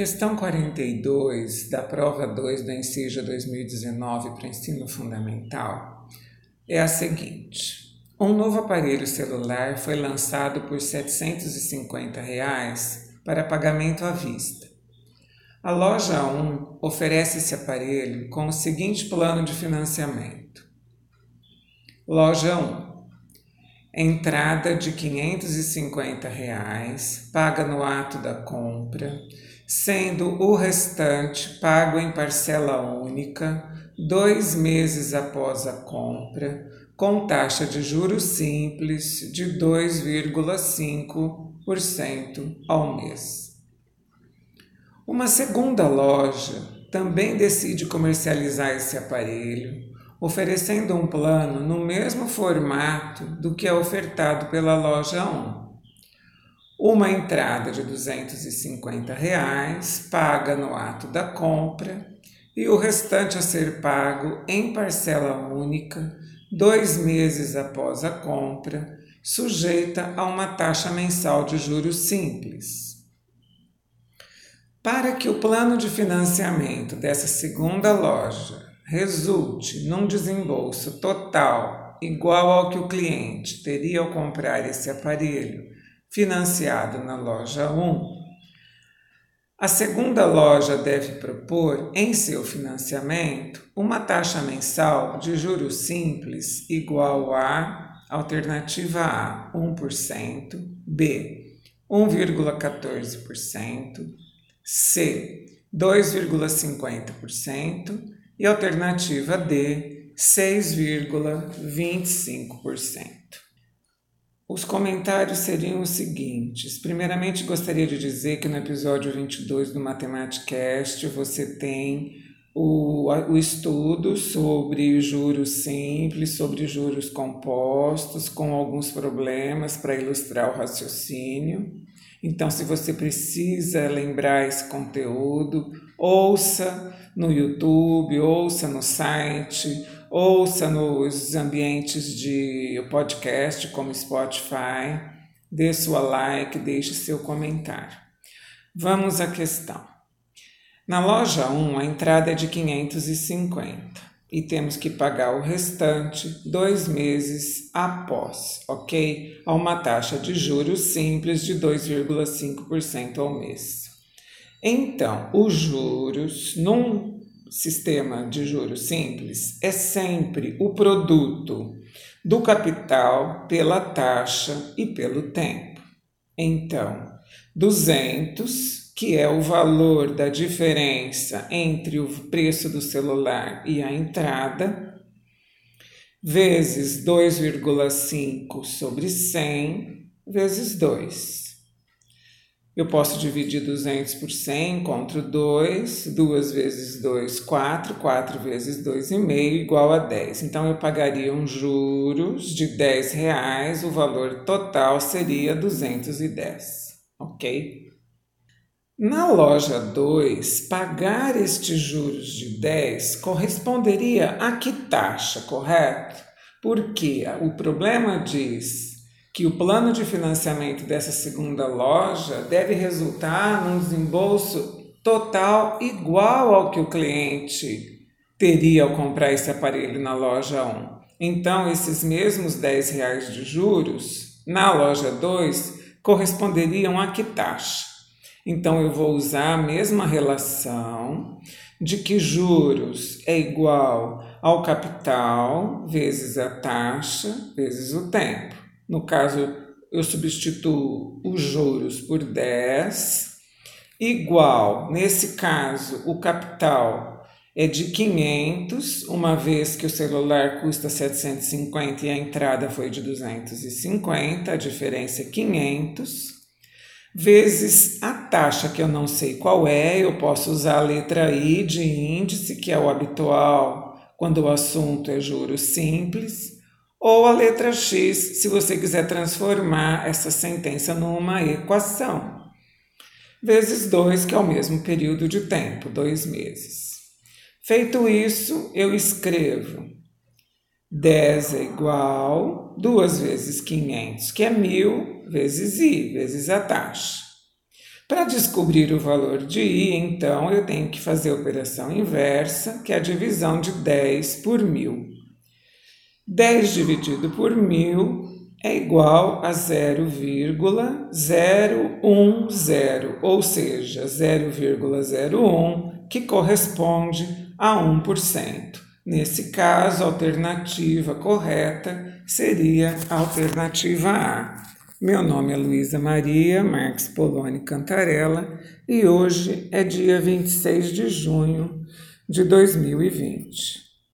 Questão 42 da prova 2 do Enseja 2019 para ensino fundamental é a seguinte. Um novo aparelho celular foi lançado por 750 reais para pagamento à vista. A loja 1 oferece esse aparelho com o seguinte plano de financiamento. Loja 1 entrada de 550 reais, paga no ato da compra, sendo o restante pago em parcela única, dois meses após a compra, com taxa de juros simples de 2,5% ao mês. Uma segunda loja também decide comercializar esse aparelho oferecendo um plano no mesmo formato do que é ofertado pela loja 1. Uma entrada de 250 reais, paga no ato da compra, e o restante a ser pago em parcela única, dois meses após a compra, sujeita a uma taxa mensal de juros simples. Para que o plano de financiamento dessa segunda loja resulte num desembolso total igual ao que o cliente teria ao comprar esse aparelho financiado na loja 1, a segunda loja deve propor em seu financiamento uma taxa mensal de juros simples igual a alternativa A 1%, B 1,14%, C 2,50% e alternativa D, 6,25%. Os comentários seriam os seguintes. Primeiramente, gostaria de dizer que no episódio 22 do Matematicast você tem o, o estudo sobre juros simples, sobre juros compostos, com alguns problemas para ilustrar o raciocínio. Então, se você precisa lembrar esse conteúdo, ouça no YouTube, ouça no site, ouça nos ambientes de podcast como Spotify, dê sua like, deixe seu comentário. Vamos à questão. Na loja 1, a entrada é de 550 e temos que pagar o restante dois meses após, ok? A uma taxa de juros simples de 2,5% ao mês. Então, os juros num sistema de juros simples é sempre o produto do capital pela taxa e pelo tempo. Então, 200 que é o valor da diferença entre o preço do celular e a entrada, vezes 2,5 sobre 100, vezes 2. Eu posso dividir 200 por 100, encontro 2, 2 vezes 2, 4, 4 vezes 2,5 igual a 10. Então, eu pagaria um juros de 10 reais, o valor total seria 210, ok? Na loja 2, pagar estes juros de 10 corresponderia a que taxa, correto? Porque o problema diz que o plano de financiamento dessa segunda loja deve resultar num desembolso total igual ao que o cliente teria ao comprar esse aparelho na loja 1. Então, esses mesmos 10 reais de juros na loja 2 corresponderiam a que taxa? Então, eu vou usar a mesma relação de que juros é igual ao capital vezes a taxa vezes o tempo. No caso, eu substituo os juros por 10, igual, nesse caso, o capital é de 500, uma vez que o celular custa 750 e a entrada foi de 250, a diferença é 500 vezes a taxa que eu não sei qual é, eu posso usar a letra I de índice, que é o habitual quando o assunto é juros simples, ou a letra X, se você quiser transformar essa sentença numa equação, vezes 2, que é o mesmo período de tempo, dois meses. Feito isso, eu escrevo 10 é igual 2 vezes 500, que é 1000, vezes I, vezes a taxa. Para descobrir o valor de i, então, eu tenho que fazer a operação inversa, que é a divisão de 10 por mil. 10 dividido por mil é igual a 0,010, ou seja, 0,01, que corresponde a 1%. Nesse caso, a alternativa correta seria a alternativa A. Meu nome é Luísa Maria Marques Poloni Cantarella e hoje é dia 26 de junho de 2020.